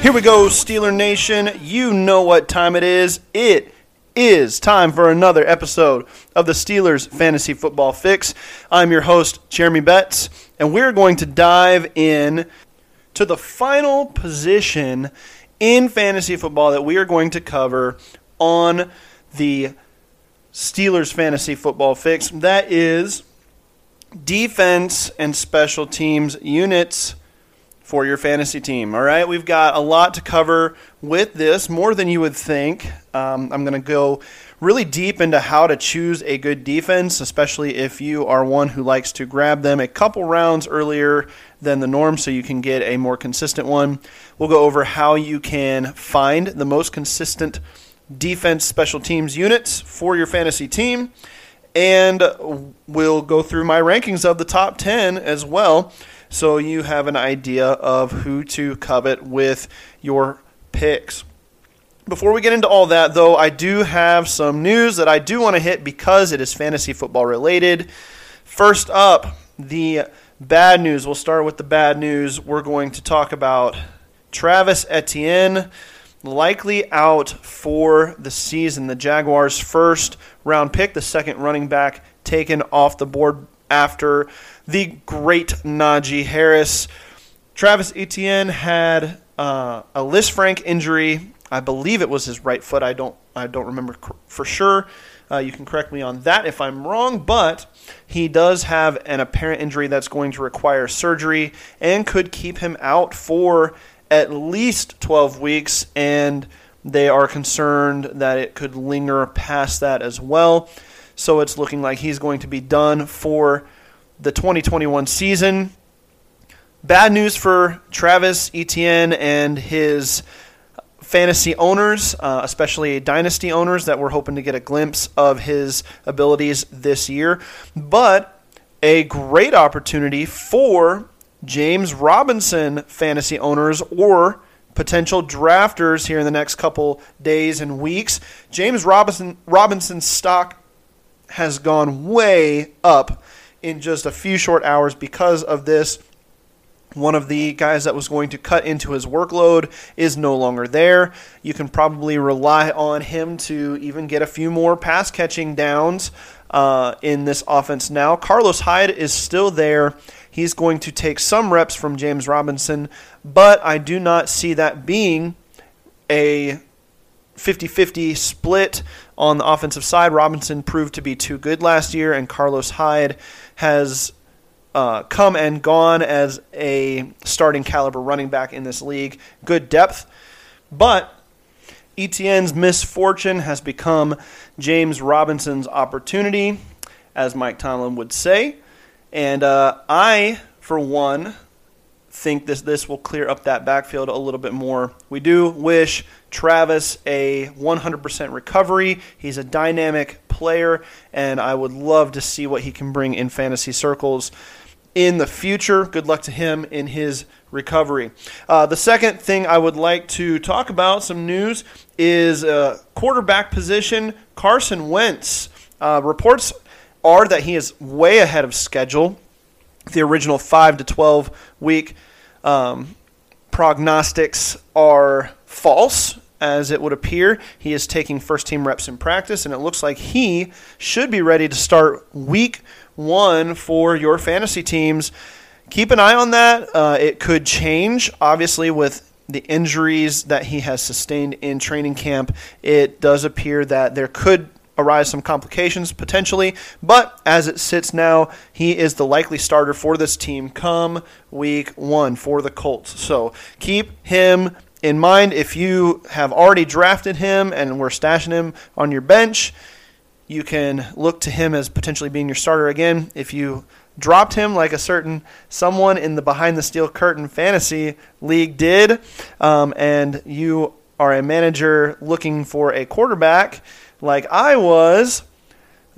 Here we go, Steeler Nation. You know what time it is. It is time for another episode of the Steelers Fantasy Football Fix. I'm your host, Jeremy Betts, and we're going to dive in to the final position in fantasy football that we are going to cover on the Steelers Fantasy Football Fix. That is defense and special teams units for your fantasy team. All right, we've got a lot to cover with this, more than you would think. Um, I'm going to go really deep into how to choose a good defense, especially if you are one who likes to grab them a couple rounds earlier than the norm so you can get a more consistent one. We'll go over how you can find the most consistent defense special teams units for your fantasy team. And we'll go through my rankings of the top 10 as well so you have an idea of who to covet with your picks. Before we get into all that, though, I do have some news that I do want to hit because it is fantasy football related. First up, the bad news. We'll start with the bad news. We're going to talk about Travis Etienne likely out for the season. The Jaguars' first round pick, the second running back taken off the board after the great Najee Harris. Travis Etienne had uh, a Lisfranc injury. I believe it was his right foot. I don't I don't remember for sure. Uh, you can correct me on that if I'm wrong, but he does have an apparent injury that's going to require surgery and could keep him out for at least 12 weeks, and they are concerned that it could linger past that as well. So it's looking like he's going to be done for the 2021 season. Bad news for Travis Etienne and his fantasy owners, uh, especially dynasty owners that were hoping to get a glimpse of his abilities this year. But a great opportunity for James Robinson fantasy owners or potential drafters here in the next couple days and weeks. James Robinson Robinson's stock has gone way up in just a few short hours because of this. One of the guys that was going to cut into his workload is no longer there. You can probably rely on him to even get a few more pass catching downs uh, in this offense now. Carlos Hyde is still there. He's going to take some reps from James Robinson, but I do not see that being a 50 50 split on the offensive side. Robinson proved to be too good last year, and Carlos Hyde has uh, come and gone as a starting caliber running back in this league. Good depth, but Etienne's misfortune has become James Robinson's opportunity, as Mike Tomlin would say. And uh, I, for one, think this this will clear up that backfield a little bit more. We do wish Travis a 100% recovery. He's a dynamic player, and I would love to see what he can bring in fantasy circles in the future. Good luck to him in his recovery. Uh, the second thing I would like to talk about, some news, is uh, quarterback position. Carson Wentz. Uh, reports are that he is way ahead of schedule. The original 5 to 12 week um, prognostics are false, as it would appear. He is taking first team reps in practice, and it looks like he should be ready to start week one for your fantasy teams. Keep an eye on that. Uh, it could change, obviously, with the injuries that he has sustained in training camp. It does appear that there could arise some complications potentially. But as it sits now, he is the likely starter for this team come week one for the Colts. So keep him in mind if you have already drafted him and we're stashing him on your bench. You can look to him as potentially being your starter again. If you dropped him like a certain someone in the behind the steel curtain fantasy league did, um, and you are a manager looking for a quarterback like I was,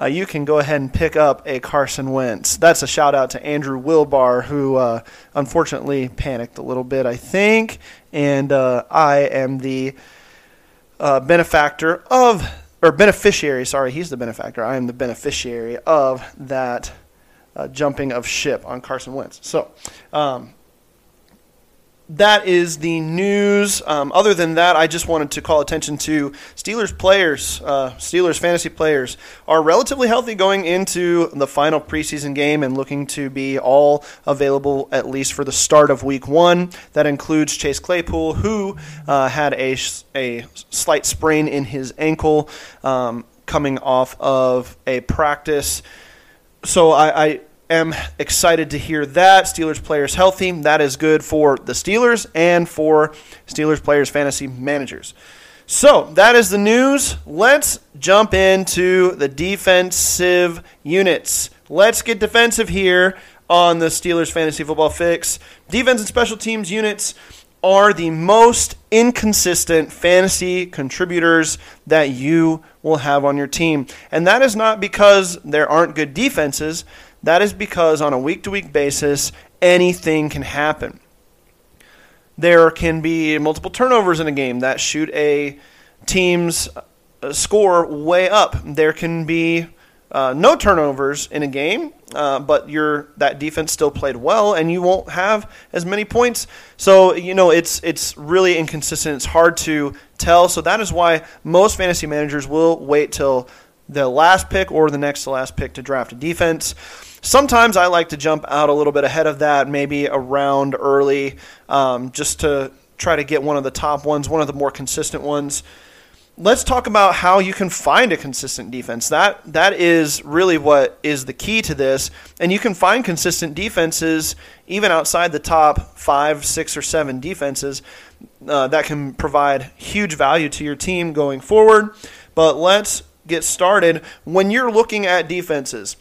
uh, you can go ahead and pick up a Carson Wentz. That's a shout out to Andrew Wilbar, who uh, unfortunately panicked a little bit, I think, and uh, I am the uh, benefactor of, or beneficiary, sorry, he's the benefactor. I am the beneficiary of that uh, jumping of ship on Carson Wentz. So, um, that is the news. Um, other than that, I just wanted to call attention to Steelers players, uh, Steelers fantasy players are relatively healthy going into the final preseason game and looking to be all available at least for the start of week one. That includes Chase Claypool, who uh, had a, a slight sprain in his ankle um, coming off of a practice. So I, I am excited to hear that. Steelers players healthy. That is good for the Steelers and for Steelers players fantasy managers. So that is the news. Let's jump into the defensive units. Let's get defensive here on the Steelers fantasy football fix. Defense and special teams units are the most inconsistent fantasy contributors that you will have on your team. And that is not because there aren't good defenses. That is because on a week to week basis, anything can happen. There can be multiple turnovers in a game that shoot a team's uh, score way up. There can be uh, no turnovers in a game, uh, but your that defense still played well, and you won't have as many points. So you know it's it's really inconsistent. It's hard to tell. So that is why most fantasy managers will wait till the last pick or the next to last pick to draft a defense. Sometimes I like to jump out a little bit ahead of that, maybe around early, um, just to try to get one of the top ones, one of the more consistent ones. Let's talk about how you can find a consistent defense. That that is really what is the key to this, and you can find consistent defenses even outside the top five, six, or seven defenses uh, that can provide huge value to your team going forward. But let's get started. When you're looking at defenses,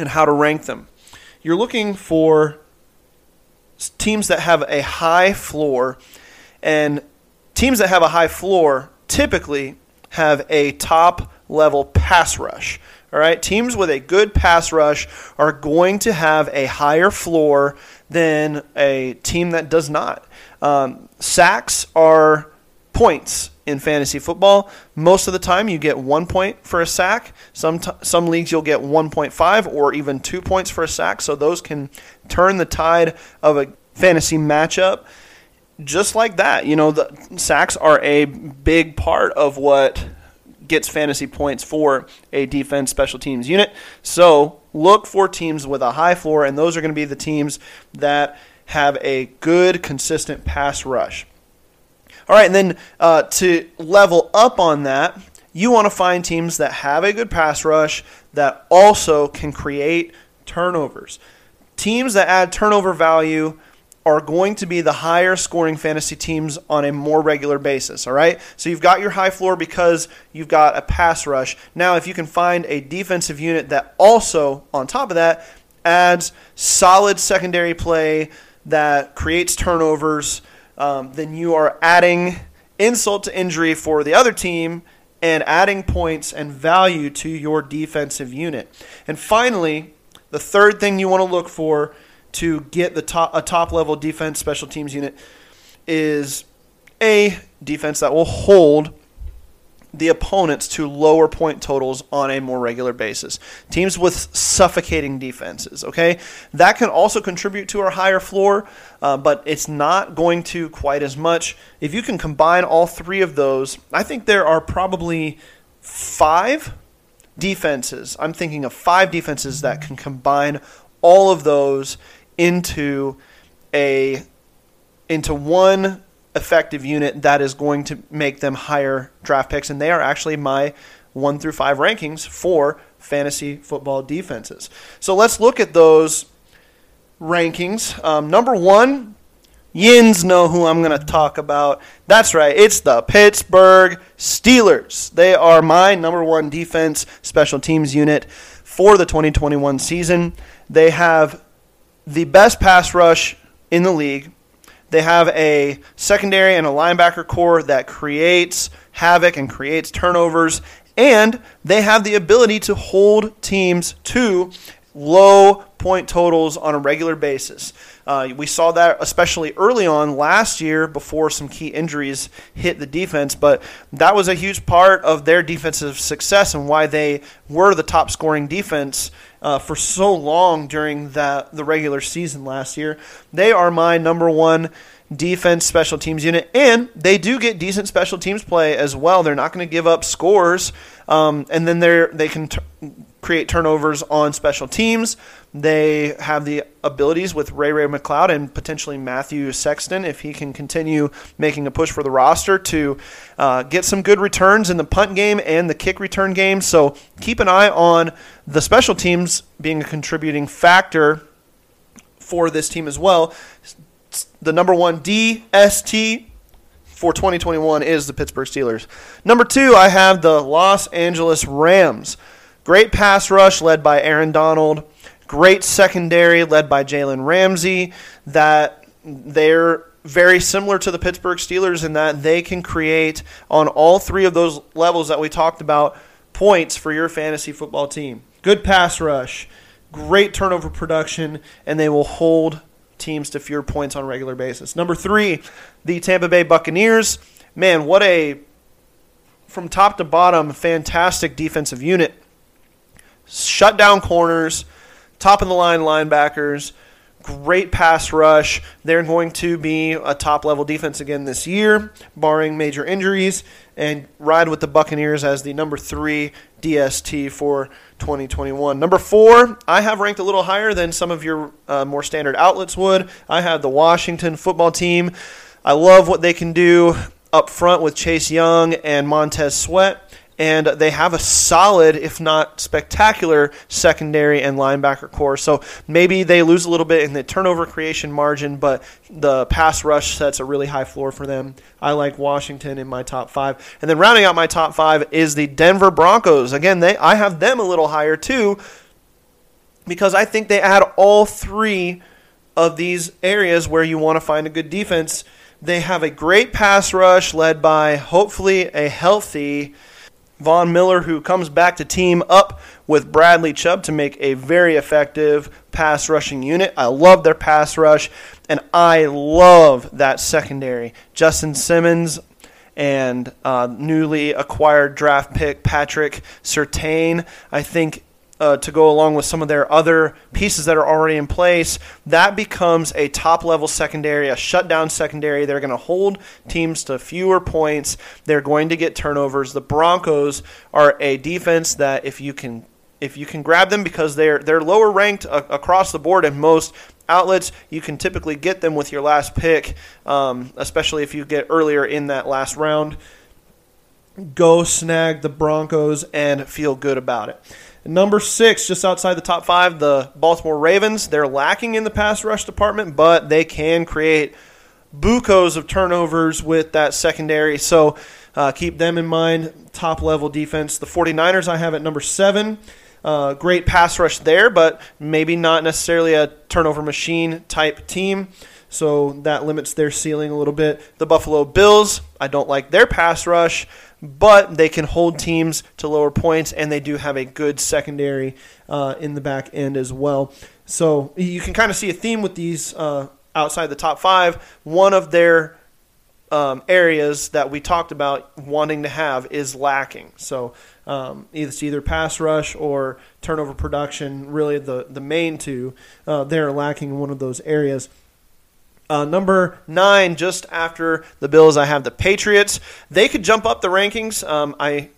and how to rank them. You're looking for teams that have a high floor, and teams that have a high floor typically have a top level pass rush. All right, teams with a good pass rush are going to have a higher floor than a team that does not. Um, sacks are points in fantasy football. Most of the time, you get one point for a sack. Some t- some leagues you'll get 1.5 or even two points for a sack. So those can turn the tide of a fantasy matchup. Just like that, you know, the sacks are a big part of what gets fantasy points for a defense special teams unit. So look for teams with a high floor, and those are going to be the teams that have a good, consistent pass rush. All right, and then uh, to level up on that, you want to find teams that have a good pass rush that also can create turnovers. Teams that add turnover value are going to be the higher scoring fantasy teams on a more regular basis, all right? So you've got your high floor because you've got a pass rush. Now, if you can find a defensive unit that also, on top of that, adds solid secondary play that creates turnovers, um, then you are adding insult to injury for the other team and adding points and value to your defensive unit. And finally, the third thing you want to look for to get the top a top level defense special teams unit is a defense that will hold the opponents to lower point totals on a more regular basis. Teams with suffocating defenses, okay? That can also contribute to our higher floor, uh, but it's not going to quite as much. If you can combine all three of those, I think there are probably five defenses. I'm thinking of five defenses that can combine all of those into a into one effective unit that is going to make them higher draft picks, and they are actually my one through five rankings for fantasy football defenses. So let's look at those rankings. Um, number one, Yins know who I'm going to talk about. That's right, it's the Pittsburgh Steelers. They are my number one defense special teams unit for the 2021 season. They have the best pass rush in the league. They have a secondary and a linebacker core that creates havoc and creates turnovers, and they have the ability to hold teams to low point totals on a regular basis. Uh, we saw that especially early on last year before some key injuries hit the defense, but that was a huge part of their defensive success and why they were the top scoring defense uh, for so long during that the regular season last year. They are my number one defense special teams unit, and they do get decent special teams play as well. They're not going to give up scores, um, and then they they can t- create turnovers on special teams. They have the abilities with Ray Ray McCloud and potentially Matthew Sexton if he can continue making a push for the roster to uh, get some good returns in the punt game and the kick return game. So keep an eye on the special teams being a contributing factor for this team as well. The number one DST for 2021 is the Pittsburgh Steelers. Number two, I have the Los Angeles Rams. Great pass rush led by Aaron Donald. Great secondary led by Jalen Ramsey. That they're very similar to the Pittsburgh Steelers in that they can create on all three of those levels that we talked about points for your fantasy football team. Good pass rush, great turnover production, and they will hold teams to fewer points on a regular basis. Number three, the Tampa Bay Buccaneers. Man, what a from top to bottom fantastic defensive unit shut down corners, top of the line linebackers, great pass rush. They're going to be a top level defense again this year, barring major injuries, and ride with the Buccaneers as the number three DST for 2021. Number four, I have ranked a little higher than some of your uh, more standard outlets would. I have the Washington football team. I love what they can do up front with Chase Young and Montez Sweat and they have a solid, if not spectacular, secondary and linebacker core. So maybe they lose a little bit in the turnover creation margin, but the pass rush sets a really high floor for them. I like Washington in my top five, and then rounding out my top five is the Denver Broncos. Again, they I have them a little higher too, because I think they add all three of these areas where you want to find a good defense. They have a great pass rush led by hopefully a healthy Von Miller, who comes back to team up with Bradley Chubb to make a very effective pass rushing unit. I love their pass rush, and I love that secondary. Justin Simmons and uh, newly acquired draft pick Patrick Surtain. I think uh, to go along with some of their other pieces that are already in place, that becomes a top level secondary, a shutdown secondary. They're going to hold teams to fewer points. They're going to get turnovers. The Broncos are a defense that if you can if you can grab them because they're they're lower ranked a- across the board in most outlets, you can typically get them with your last pick, um, especially if you get earlier in that last round. Go snag the Broncos and feel good about it. Number six, just outside the top five, the Baltimore Ravens. They're lacking in the pass rush department, but they can create bucos of turnovers with that secondary. So uh, keep them in mind. Top level defense. The 49ers I have at number seven. Uh, great pass rush there, but maybe not necessarily a turnover machine type team. So that limits their ceiling a little bit. The Buffalo Bills, I don't like their pass rush but they can hold teams to lower points, and they do have a good secondary uh, in the back end as well. So you can kind of see a theme with these uh, outside the top five. One of their um, areas that we talked about wanting to have is lacking. So um, it's either pass rush or turnover production, really the, the main two. Uh, they're lacking in one of those areas. Uh, number nine, just after the Bills, I have the Patriots. They could jump up the rankings. Um, I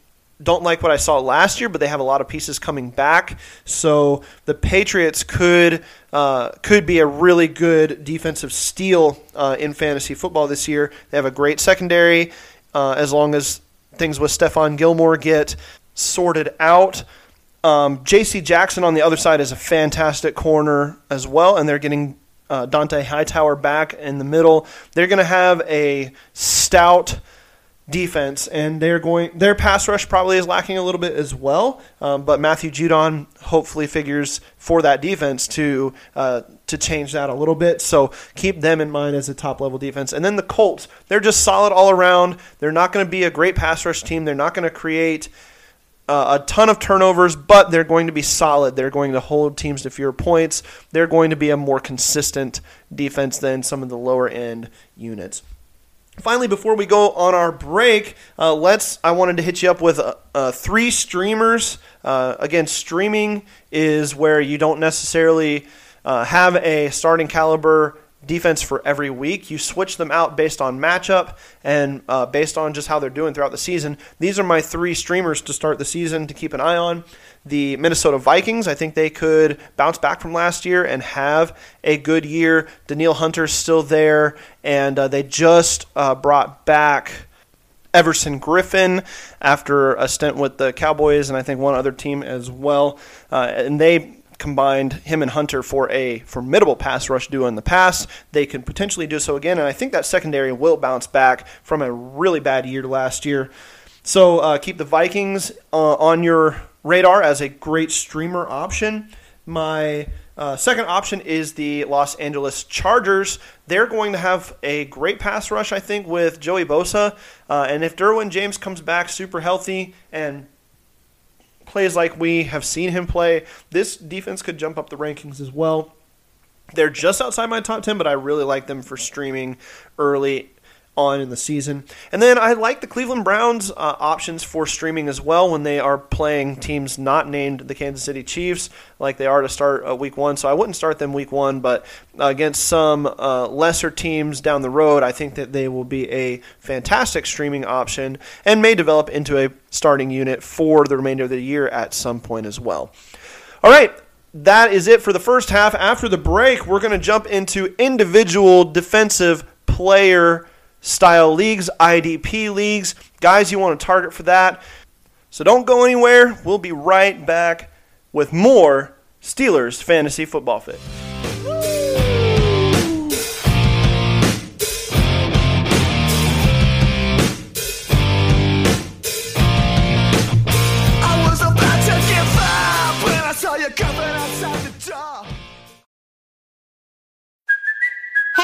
don't like what I saw last year, but they have a lot of pieces coming back. So the Patriots could uh, could be a really good defensive steal uh, in fantasy football this year. They have a great secondary, uh, as long as things with Stephon Gilmore get sorted out. Um, J.C. Jackson on the other side is a fantastic corner as well, and they're getting uh, Dont'a Hightower back in the middle. They're going to have a stout defense, and they're going. Their pass rush probably is lacking a little bit as well. Um, but Matthew Judon hopefully figures for that defense to uh, to change that a little bit. So keep them in mind as a top level defense. And then the Colts, they're just solid all around. They're not going to be a great pass rush team. They're not going to create. Uh, a ton of turnovers, but they're going to be solid. They're going to hold teams to fewer points. They're going to be a more consistent defense than some of the lower end units. Finally, before we go on our break, uh, let's. I wanted to hit you up with uh, uh, three streamers. Uh, again, streaming is where you don't necessarily uh, have a starting caliber defense for every week. You switch them out based on matchup and uh, based on just how they're doing throughout the season. These are my three streamers to start the season to keep an eye on the Minnesota Vikings. I think they could bounce back from last year and have a good year. Danielle Hunter's still there, and uh, they just uh, brought back. Everson Griffen after a stint with the Cowboys and I think one other team as well. Uh, and they combined him and Hunter for a formidable pass rush duo in the past. They can potentially do so again, and I think that secondary will bounce back from a really bad year last year. So uh, keep the Vikings uh, on your radar as a great streamer option. My uh, second option is the Los Angeles Chargers. They're going to have a great pass rush, I think, with Joey Bosa. Uh, and if Derwin James comes back super healthy and plays like we have seen him play, this defense could jump up the rankings as well. They're just outside my top 10, but I really like them for streaming early on in the season. And then I like the Cleveland Browns uh, options for streaming as well when they are playing teams not named the Kansas City Chiefs, like they are to start uh, week one. So I wouldn't start them week one, but against some uh, lesser teams down the road, I think that they will be a fantastic streaming option and may develop into a starting unit for the remainder of the year at some point as well. All right, that is it for the first half. After the break, we're going to jump into individual defensive player style leagues, IDP leagues, guys you want to target for that. So don't go anywhere. We'll be right back with more Steelers Fantasy Football Fix.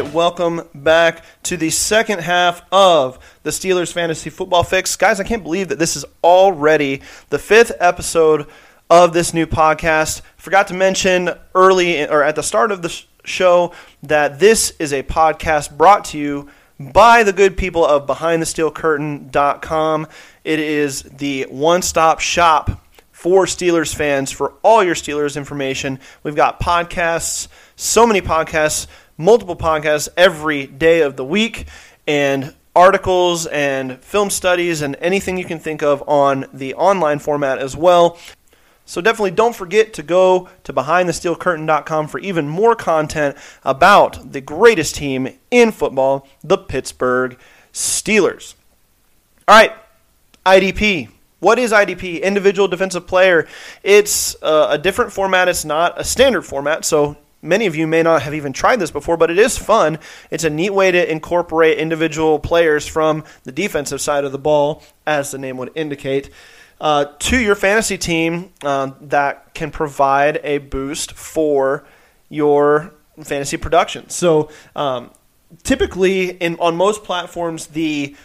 Right, welcome back to the second half of the Steelers Fantasy Football Fix. Guys, I can't believe that this is already the fifth episode of this new podcast. Forgot to mention early or at the start of the show that this is a podcast brought to you by the good people of BehindTheSteelCurtain.com. It is the one stop shop for Steelers fans for all your Steelers information. We've got podcasts, so many podcasts multiple podcasts every day of the week and articles and film studies and anything you can think of on the online format as well. So definitely don't forget to go to behindthesteelcurtain.com for even more content about the greatest team in football, the Pittsburgh Steelers. All right, IDP. What is IDP? Individual defensive player. It's uh, a different format. It's not a standard format. So many of you may not have even tried this before, but it is fun. It's a neat way to incorporate individual players from the defensive side of the ball, as the name would indicate, uh, to your fantasy team um, that can provide a boost for your fantasy production. So, um, typically, in on most platforms, the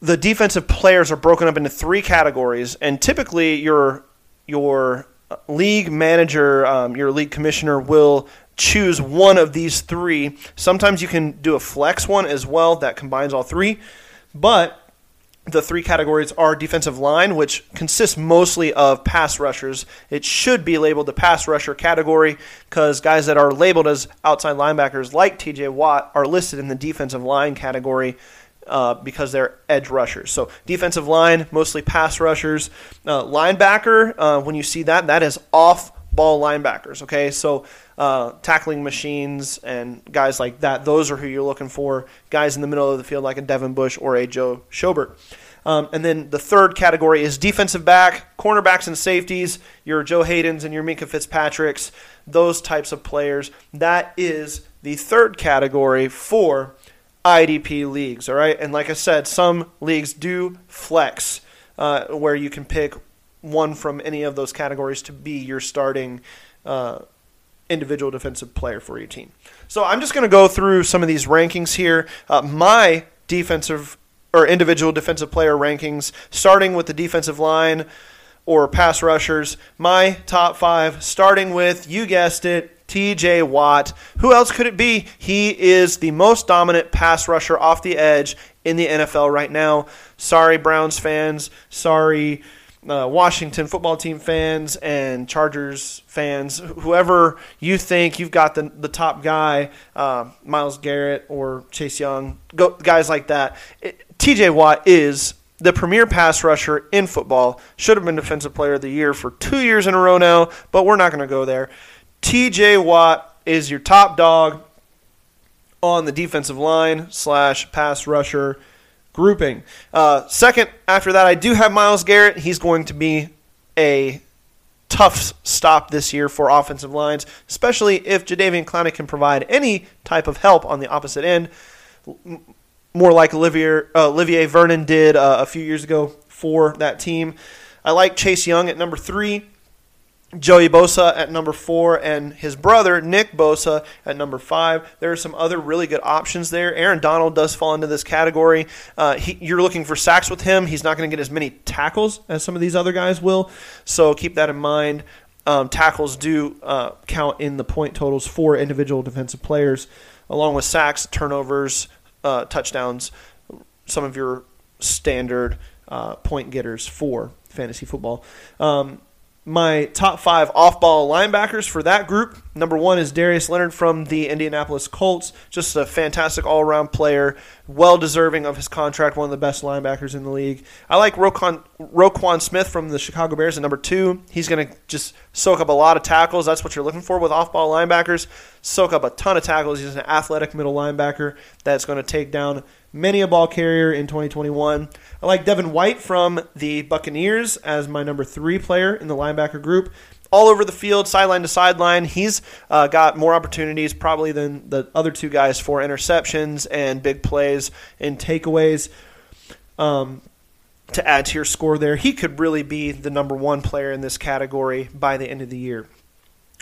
the defensive players are broken up into three categories, and typically your your league manager, um, your league commissioner will choose one of these three. Sometimes you can do a flex one as well that combines all three, but the three categories are defensive line, which consists mostly of pass rushers. It should be labeled the pass rusher category because guys that are labeled as outside linebackers, like TJ Watt, are listed in the defensive line category. Uh, because they're edge rushers. So defensive line, mostly pass rushers. Uh, linebacker, uh, when you see that, that is off ball linebackers. Okay, so uh, tackling machines and guys like that. Those are who you're looking for. Guys in the middle of the field like a Devin Bush or a Joe Schobert. Um, and then the third category is defensive back, cornerbacks and safeties, your Joe Haydens and your Minkah Fitzpatricks, those types of players. That is the third category for IDP leagues, all right? And like I said, some leagues do flex uh, where you can pick one from any of those categories to be your starting uh, individual defensive player for your team. So I'm just going to go through some of these rankings here. Uh, my defensive or individual defensive player rankings, starting with the defensive line or pass rushers. My top five, starting with, you guessed it, TJ Watt. Who else could it be? He is the most dominant pass rusher off the edge in the NFL right now. Sorry, Browns fans. Sorry, uh, Washington football team fans and Chargers fans, whoever you think you've got the, the top guy, uh, Myles Garrett or Chase Young, go, guys like that. TJ Watt is the premier pass rusher in football. Should have been Defensive Player of the Year for two years in a row now, but we're not going to go there. TJ Watt is your top dog on the defensive line slash pass rusher grouping. Uh, second, after that, I do have Myles Garrett. He's going to be a tough stop this year for offensive lines, especially if Jadeveon Clowney can provide any type of help on the opposite end, more like Olivier, uh, Olivier Vernon did uh, a few years ago for that team. I like Chase Young at number three. Joey Bosa at number four, and his brother Nick Bosa at number five. There are some other really good options there. Aaron Donald does fall into this category. Uh, he, you're looking for sacks with him. He's not going to get as many tackles as some of these other guys will, so keep that in mind. Um, tackles do uh, count in the point totals for individual defensive players, along with sacks, turnovers, uh, touchdowns, some of your standard uh, point getters for fantasy football. Um, my top five off ball linebackers for that group. Number one is Darius Leonard from the Indianapolis Colts. Just a fantastic all around player, well deserving of his contract, one of the best linebackers in the league. I like Roquan, Roquan Smith from the Chicago Bears at number two. He's going to just soak up a lot of tackles. That's what you're looking for with off ball linebackers. Soak up a ton of tackles. He's an athletic middle linebacker that's going to take down many a ball carrier in 2021. I like Devin White from the Buccaneers as my number three player in the linebacker group. All over the field, sideline to sideline. He's uh, got more opportunities probably than the other two guys for interceptions and big plays and takeaways. Um, to add to your score there, he could really be the number one player in this category by the end of the year.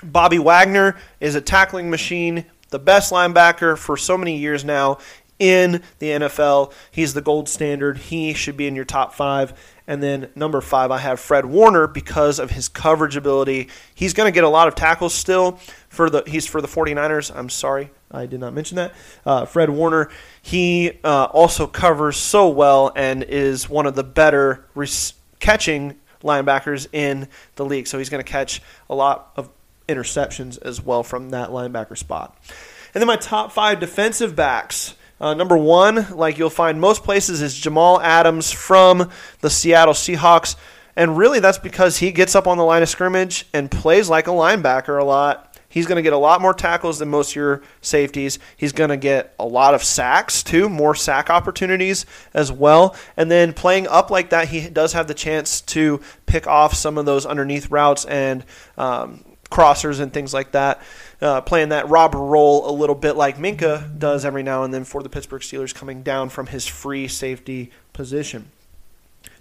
Bobby Wagner is a tackling machine, the best linebacker for so many years now in the NFL. He's the gold standard. He should be in your top five. And then number five, I have Fred Warner because of his coverage ability. He's going to get a lot of tackles still. For the he's for the 49ers. I'm sorry, I did not mention that. Uh, Fred Warner, he uh, also covers so well and is one of the better res- catching linebackers in the league. So he's going to catch a lot of interceptions as well from that linebacker spot. And then my top five defensive backs. Uh, number one, like you'll find most places, is Jamal Adams from the Seattle Seahawks. And really, that's because he gets up on the line of scrimmage and plays like a linebacker a lot. He's going to get a lot more tackles than most of your safeties. He's going to get a lot of sacks, too, more sack opportunities as well. And then playing up like that, he does have the chance to pick off some of those underneath routes and um, crossers and things like that uh, playing that robber role a little bit like Minkah does every now and then for the Pittsburgh Steelers, coming down from his free safety position.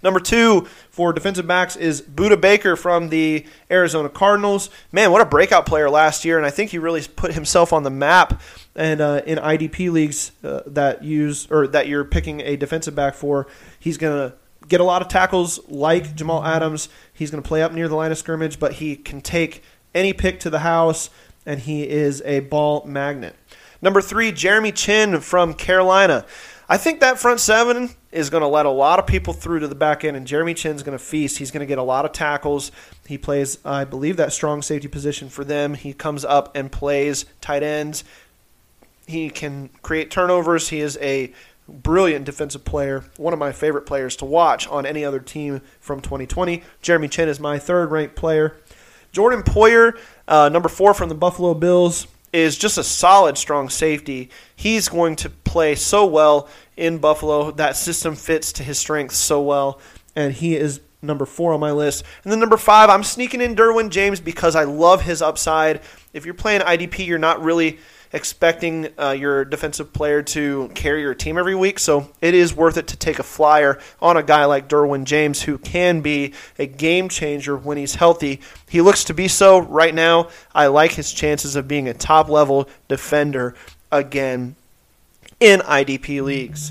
Number two for defensive backs is Budda Baker from the Arizona Cardinals. Man, what a breakout player last year, and I think he really put himself on the map. And uh, in IDP leagues uh, that use or that you're picking a defensive back for, he's going to get a lot of tackles like Jamal Adams. He's going to play up near the line of scrimmage, but he can take any pick to the house, and he is a ball magnet. Number three, Jeremy Chinn from Carolina. I think that front seven is going to let a lot of people through to the back end, and Jeremy Chinn's going to feast. He's going to get a lot of tackles. He plays, I believe, that strong safety position for them. He comes up and plays tight ends. He can create turnovers. He is a brilliant defensive player, one of my favorite players to watch on any other team from 2020. Jeremy Chinn is my third ranked player. Jordan Poyer, uh, number four from the Buffalo Bills is just a solid, strong safety. He's going to play so well in Buffalo. That system fits to his strengths so well, and he is number four on my list. And then number five, I'm sneaking in Derwin James because I love his upside. If you're playing IDP, you're not really expecting uh, your defensive player to carry your team every week. So it is worth it to take a flyer on a guy like Derwin James, who can be a game changer when he's healthy. He looks to be so right now. I like his chances of being a top level defender again in IDP leagues.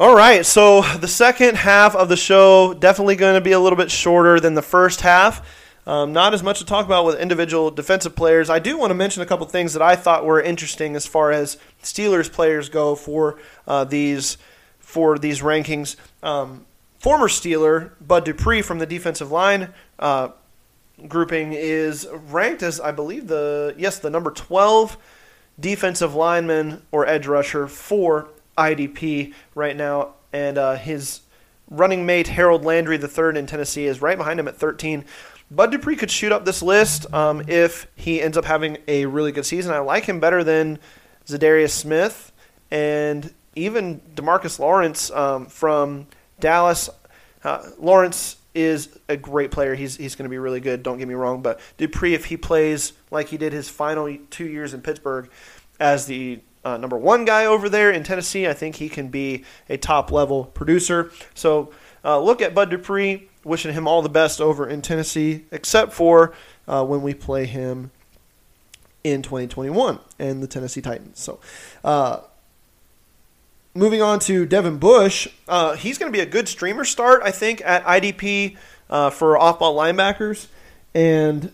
All right, so the second half of the show definitely going to be a little bit shorter than the first half. Um, not as much to talk about with individual defensive players. I do want to mention a couple things that I thought were interesting as far as Steelers players go for uh, these for these rankings. Um, former Steeler Bud Dupree from the defensive line uh, grouping is ranked as I believe the yes the number twelve defensive lineman or edge rusher for IDP right now, and uh, his running mate Harold Landry III in Tennessee is right behind him at 13. Bud Dupree could shoot up this list um, if he ends up having a really good season. I like him better than Za'Darius Smith and even Demarcus Lawrence um, from Dallas. Uh, Lawrence is a great player. He's he's going to be really good. Don't get me wrong, but Dupree, if he plays like he did his final two years in Pittsburgh as the uh, number one guy over there in Tennessee, I think he can be a top level producer. So uh, look at Bud Dupree wishing him all the best over in Tennessee, except for uh, when we play him in 2021 and the Tennessee Titans. So, uh, moving on to Devin Bush, uh, he's going to be a good streamer start, I think, at IDP uh, for off-ball linebackers, and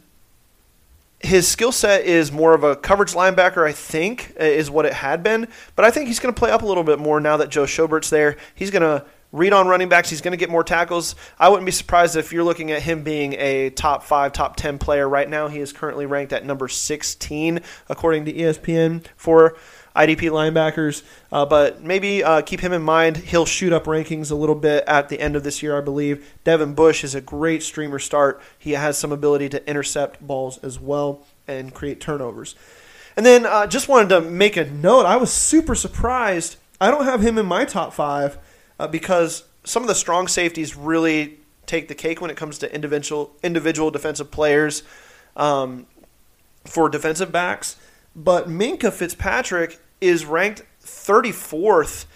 his skill set is more of a coverage linebacker, I think, is what it had been. But I think he's going to play up a little bit more now that Joe Schobert's there. He's going to read on running backs. He's going to get more tackles. I wouldn't be surprised if you're looking at him being a top five, top 10 player right now. He is currently ranked at number 16, according to ESPN, for IDP linebackers. Uh, but maybe uh, keep him in mind. He'll shoot up rankings a little bit at the end of this year, I believe. Devin Bush is a great streamer start. He has some ability to intercept balls as well and create turnovers. And then uh, just wanted to make a note. I was super surprised. I don't have him in my top five uh, because some of the strong safeties really take the cake when it comes to individual individual defensive players um, for defensive backs. But Minkah Fitzpatrick is ranked 34th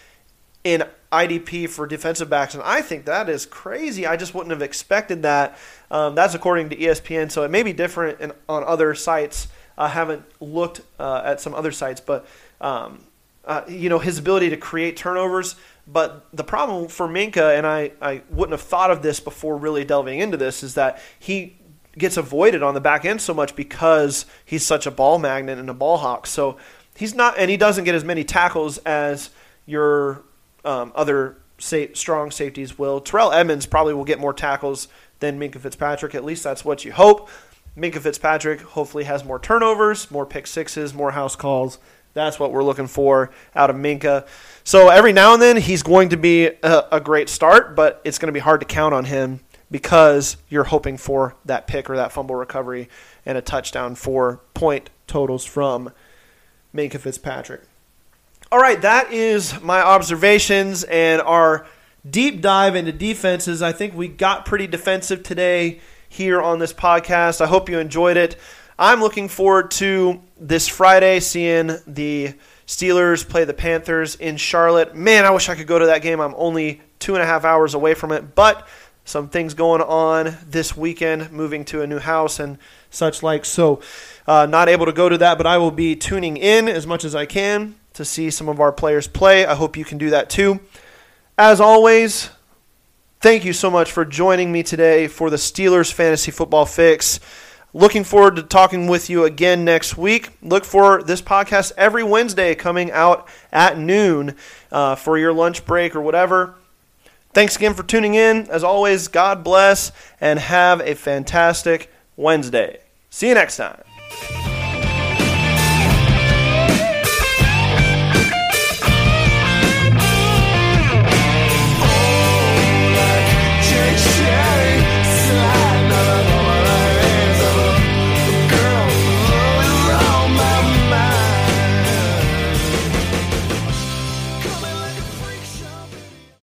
in IDP for defensive backs, and I think that is crazy. I just wouldn't have expected that. Um, that's according to ESPN, so it may be different in, on other sites. I haven't looked uh, at some other sites, but um, uh, you know his ability to create turnovers but the problem for Minkah, and I, I wouldn't have thought of this before really delving into this, is that he gets avoided on the back end so much because he's such a ball magnet and a ball hawk. So he's not, and he doesn't get as many tackles as your um, other strong safeties will. Terrell Edmunds probably will get more tackles than Minkah Fitzpatrick. At least that's what you hope. Minkah Fitzpatrick hopefully has more turnovers, more pick sixes, more house calls. That's what we're looking for out of Minkah. So every now and then he's going to be a, a great start, but it's going to be hard to count on him because you're hoping for that pick or that fumble recovery and a touchdown for point totals from Minkah Fitzpatrick. All right, that is my observations and our deep dive into defenses. I think we got pretty defensive today here on this podcast. I hope you enjoyed it. I'm looking forward to this Friday seeing the Steelers play the Panthers in Charlotte. Man, I wish I could go to that game. I'm only two and a half hours away from it, but some things going on this weekend, moving to a new house and such like. So, uh, not able to go to that, but I will be tuning in as much as I can to see some of our players play. I hope you can do that too. As always, thank you so much for joining me today for the Steelers Fantasy Football Fix. Looking forward to talking with you again next week. Look for this podcast every Wednesday coming out at noon uh, for your lunch break or whatever. Thanks again for tuning in. As always, God bless and have a fantastic Wednesday. See you next time.